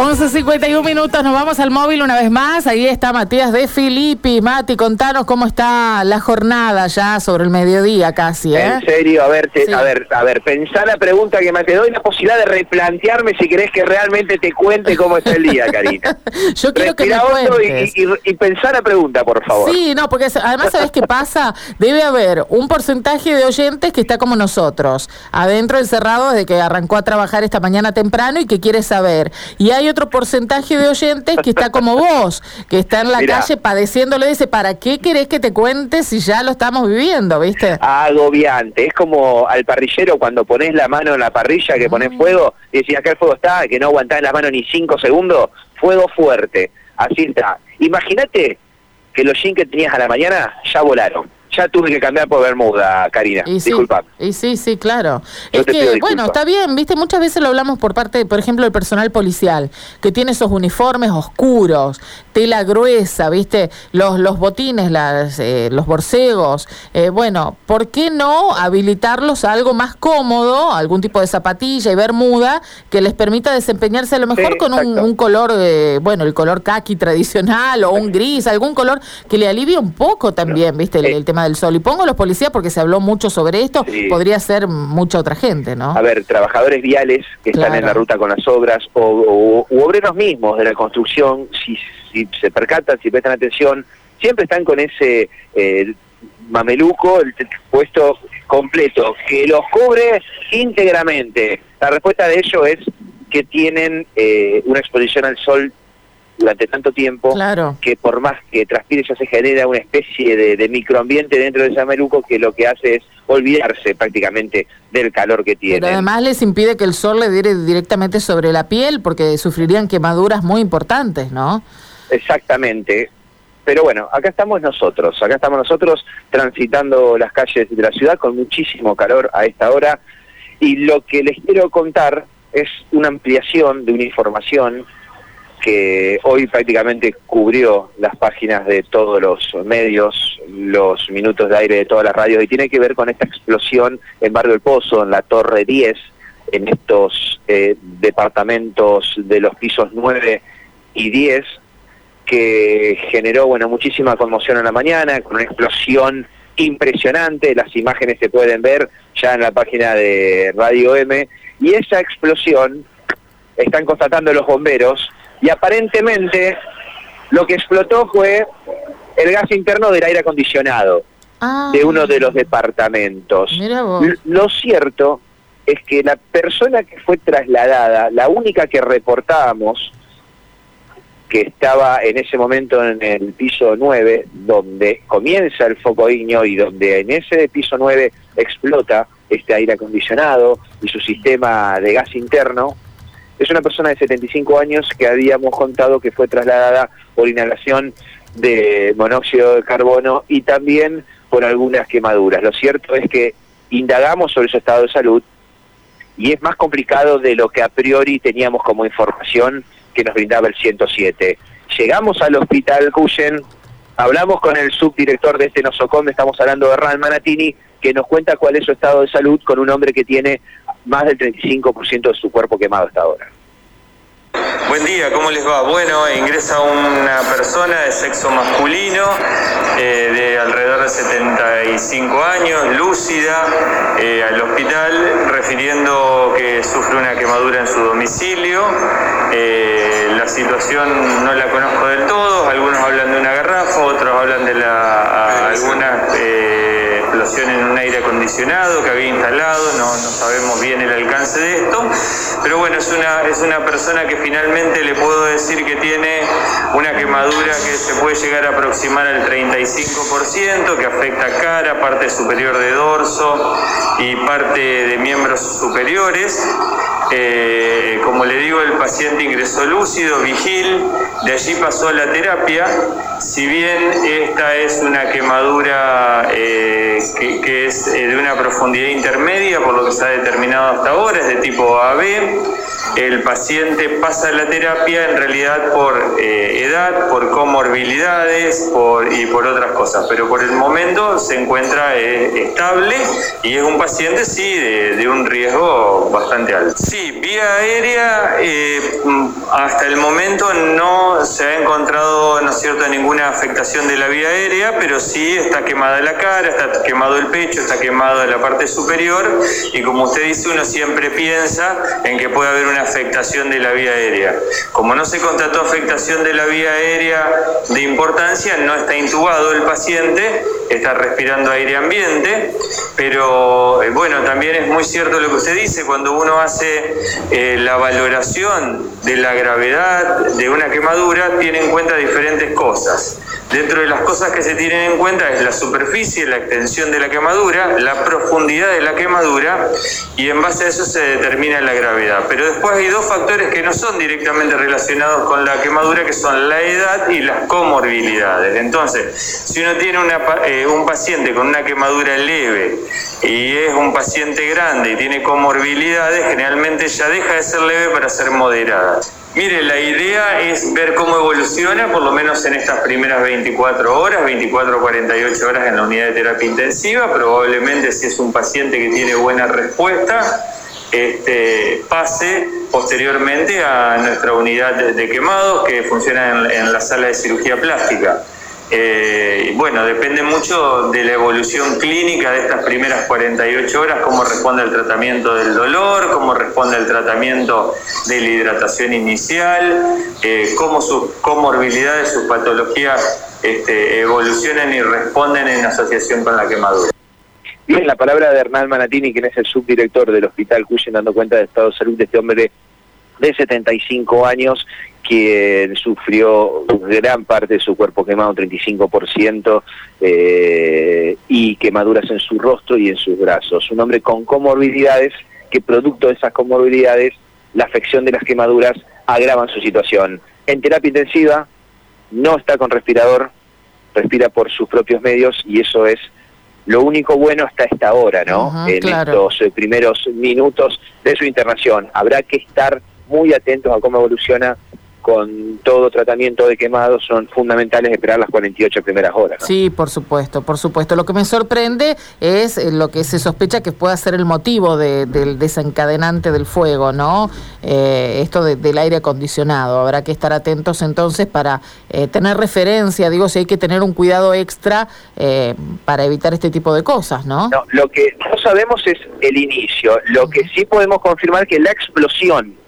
11.51 minutos, nos vamos al móvil una vez más. Ahí está Matías de Filippi. Mati, contanos cómo está la jornada ya sobre el mediodía casi. ¿eh? En serio, a ver, a ver, a ver, pensá la pregunta que me te doy la posibilidad de replantearme si querés que realmente te cuente cómo está el día, Karina. Yo quiero que me cuentes. Y, y, pensá la pregunta, por favor. Sí, no, porque además, ¿sabés qué pasa? Debe haber un porcentaje de oyentes que está como nosotros, adentro encerrado desde que arrancó a trabajar esta mañana temprano y que quiere saber. Y hay otro porcentaje de oyentes que está como vos, que está en la calle padeciéndolo dice, ¿para qué querés que te cuente si ya lo estamos viviendo, viste? Agobiante, es como al parrillero cuando pones la mano en la parrilla, que pones mm. fuego, y decís, acá el fuego está, que no aguantás en la mano ni cinco segundos, fuego fuerte, así está. Imagínate que los jeans que tenías a la mañana ya volaron ya tuve que cambiar por Bermuda, Karina. Y Disculpa. y sí, sí, claro. es que, bueno, está bien, viste, muchas veces lo hablamos por parte, por ejemplo, del personal policial, que tiene esos uniformes oscuros, tela gruesa, viste, los, los botines, las, eh, los borcegos. Eh, bueno, ¿por qué no habilitarlos a algo más cómodo, algún tipo de zapatilla y bermuda, que les permita desempeñarse a lo mejor con un, color, eh, bueno, el color kaki tradicional o un gris, algún color que le alivie un poco también, viste, el tema del sol. Y pongo los policías porque se habló mucho sobre esto, podría ser mucha otra gente, ¿no? A ver, trabajadores viales que están en la ruta con las obras o, u obreros mismos de la construcción, si, si se percatan, si prestan atención, siempre están con ese eh, mameluco, el puesto completo, que los cubre íntegramente. La respuesta de ello es que tienen eh, una exposición al sol durante tanto tiempo que por más que transpire ya se genera una especie de, microambiente dentro de ese mameluco que lo que hace es olvidarse prácticamente del calor que tiene. Pero además les impide que el sol le diere directamente sobre la piel porque sufrirían quemaduras muy importantes, ¿no? Exactamente. Pero bueno, acá estamos nosotros, acá estamos nosotros transitando las calles de la ciudad con muchísimo calor a esta hora y lo que les quiero contar es una ampliación de una información que hoy prácticamente cubrió las páginas de todos los medios, los minutos de aire de todas las radios, y tiene que ver con esta explosión en Barrio El Pozo, en la Torre 10, en estos eh, departamentos de los pisos 9 y 10, que generó bueno muchísima conmoción en la mañana, con una explosión impresionante, las imágenes se pueden ver ya en la página de Radio M, y esa explosión, están constatando los bomberos, y aparentemente lo que explotó fue el gas interno del aire acondicionado ah. de uno de los departamentos. Lo cierto es que la persona que fue trasladada, la única que reportábamos, que estaba en ese momento en el piso 9, donde comienza el foco iño y donde en ese piso 9 explota este aire acondicionado y su sistema de gas interno, es una persona de 75 años que habíamos contado que fue trasladada por inhalación de monóxido de carbono y también por algunas quemaduras. Lo cierto es que indagamos sobre su estado de salud y es más complicado de lo que a priori teníamos como información que nos brindaba el 107. Llegamos al hospital Cuyen, hablamos con el subdirector de este nosocom, estamos hablando de Ran Manatini, que nos cuenta cuál es su estado de salud con un hombre que tiene más del 35% de su cuerpo quemado hasta ahora. Buen día, ¿cómo les va? Bueno, ingresa una persona de sexo masculino eh, de alrededor de 75 años, lúcida, eh, al hospital, refiriendo que sufre una quemadura en su domicilio. Eh, la situación no la conozco del todo, algunos hablan de una garrafa, otros hablan de la, alguna en un aire acondicionado que había instalado, no, no sabemos bien el alcance de esto, pero bueno, es una, es una persona que finalmente le puedo decir que tiene una quemadura que se puede llegar a aproximar al 35%, que afecta cara, parte superior de dorso y parte de miembros superiores. Eh, como le digo, el paciente ingresó lúcido, vigil, de allí pasó a la terapia. Si bien esta es una quemadura eh, que, es eh, de una profundidad intermedia, por lo que se ha determinado hasta ahora, es de tipo AB, el paciente pasa la terapia en realidad por edad, por comorbilidades por, y por otras cosas, pero por el momento se encuentra estable y es un paciente, sí, de, de un riesgo bastante altos. Sí, vía aérea, eh, hasta el momento no se ha encontrado, ¿no es cierto?, ninguna afectación de la vía aérea, pero sí está quemada la cara, está quemado el pecho, está quemado la parte superior y como usted dice, uno siempre piensa en que puede haber una afectación de la vía aérea. Como no se constató afectación de la vía aérea de importancia, no está intubado el paciente, está respirando aire ambiente, pero eh, bueno, también es muy cierto lo que usted dice, cuando uno hace eh, la valoración de la gravedad de una quemadura, tiene en cuenta diferentes cosas. Dentro de las cosas que se tienen en cuenta es la superficie, la extensión de la quemadura, la profundidad de la quemadura y en base a eso se determina la gravedad. Pero después hay dos factores que no son directamente relacionados con la quemadura, que son la edad y las comorbilidades. Entonces, si uno tiene eh, un paciente con una quemadura leve y es un paciente grande y tiene comorbilidades, generalmente ya deja de ser leve para ser moderada. Mire, la idea es ver cómo evoluciona, por lo menos en estas primeras 24 horas, 24 o 48 horas en la unidad de terapia intensiva. Probablemente si es un paciente que tiene buena respuesta, este, pase posteriormente a nuestra unidad de, quemados que funciona en la sala de cirugía plástica. Eh, bueno, depende mucho de la evolución clínica de estas primeras 48 horas, cómo responde el tratamiento del dolor, cómo responde el tratamiento de la hidratación inicial, eh, cómo sus comorbilidades, sus patologías este, evolucionan y responden en asociación con la quemadura. Bien, la palabra de Hernán Manatini, quien es el subdirector del Hospital Cuyen, dando cuenta del estado de salud de este hombre de 75 años que sufrió gran parte de su cuerpo quemado, un 35%, eh, y quemaduras en su rostro y en sus brazos. Un hombre con comorbilidades que producto de esas comorbilidades, la afección de las quemaduras agravan su situación. En terapia intensiva no está con respirador, respira por sus propios medios y eso es lo único bueno hasta esta hora, ¿no? en estos eh, primeros minutos de su internación. Habrá que estar muy atentos a cómo evoluciona con todo tratamiento de quemado son fundamentales esperar las 48 primeras horas. Sí, por supuesto, por supuesto. Lo que me sorprende es eh, lo que se sospecha que pueda ser el motivo del desencadenante del fuego, ¿no? Eh, esto del aire acondicionado. Habrá que estar atentos entonces para eh, tener referencia, digo, si hay que tener un cuidado extra para evitar este tipo de cosas, ¿no? No, lo que no sabemos es el inicio. Lo que sí podemos confirmar que la explosión